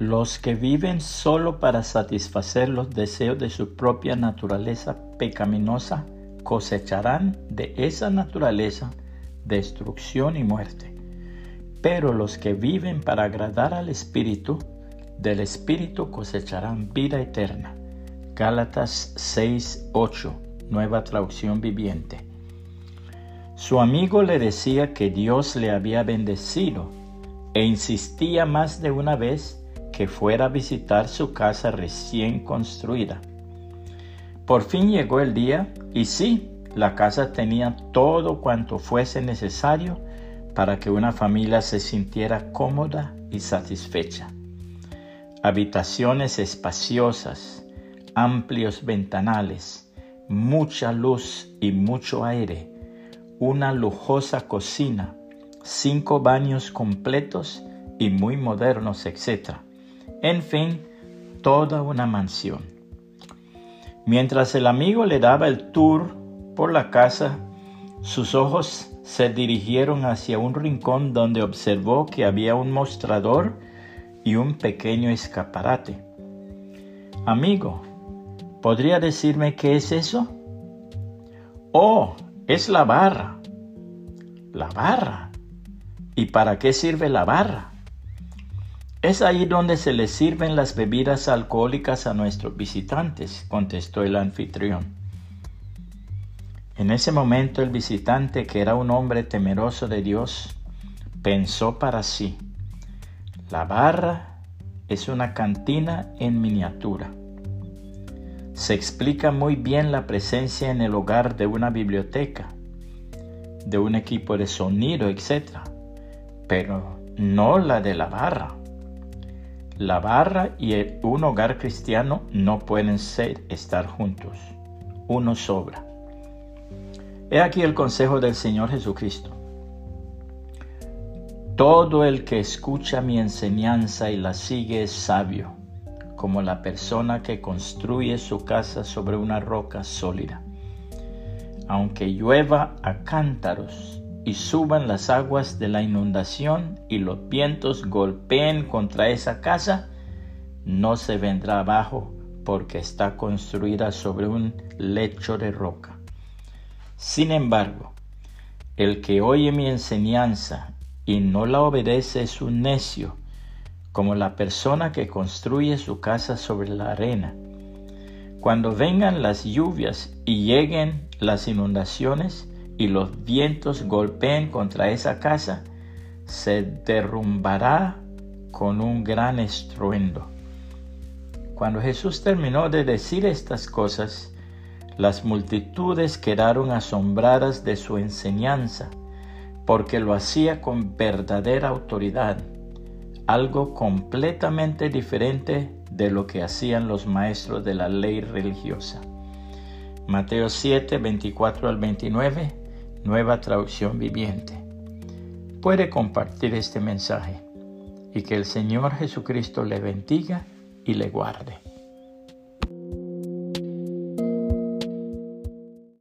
Los que viven solo para satisfacer los deseos de su propia naturaleza pecaminosa cosecharán de esa naturaleza destrucción y muerte. Pero los que viven para agradar al Espíritu, del Espíritu cosecharán vida eterna. Gálatas 6, 8, nueva traducción viviente. Su amigo le decía que Dios le había bendecido e insistía más de una vez que fuera a visitar su casa recién construida. Por fin llegó el día y sí, la casa tenía todo cuanto fuese necesario para que una familia se sintiera cómoda y satisfecha. Habitaciones espaciosas, amplios ventanales, mucha luz y mucho aire, una lujosa cocina, cinco baños completos y muy modernos, etc. En fin, toda una mansión. Mientras el amigo le daba el tour por la casa, sus ojos se dirigieron hacia un rincón donde observó que había un mostrador y un pequeño escaparate. Amigo, ¿podría decirme qué es eso? Oh, es la barra. La barra. ¿Y para qué sirve la barra? Es ahí donde se les sirven las bebidas alcohólicas a nuestros visitantes, contestó el anfitrión. En ese momento el visitante, que era un hombre temeroso de Dios, pensó para sí, la barra es una cantina en miniatura. Se explica muy bien la presencia en el hogar de una biblioteca, de un equipo de sonido, etc., pero no la de la barra. La barra y un hogar cristiano no pueden ser, estar juntos. Uno sobra. He aquí el consejo del Señor Jesucristo. Todo el que escucha mi enseñanza y la sigue es sabio, como la persona que construye su casa sobre una roca sólida. Aunque llueva a cántaros y suban las aguas de la inundación y los vientos golpeen contra esa casa, no se vendrá abajo porque está construida sobre un lecho de roca. Sin embargo, el que oye mi enseñanza y no la obedece es un necio, como la persona que construye su casa sobre la arena. Cuando vengan las lluvias y lleguen las inundaciones, y los vientos golpeen contra esa casa, se derrumbará con un gran estruendo. Cuando Jesús terminó de decir estas cosas, las multitudes quedaron asombradas de su enseñanza, porque lo hacía con verdadera autoridad, algo completamente diferente de lo que hacían los maestros de la ley religiosa. Mateo 7, 24 al 29 nueva traducción viviente. Puede compartir este mensaje y que el Señor Jesucristo le bendiga y le guarde.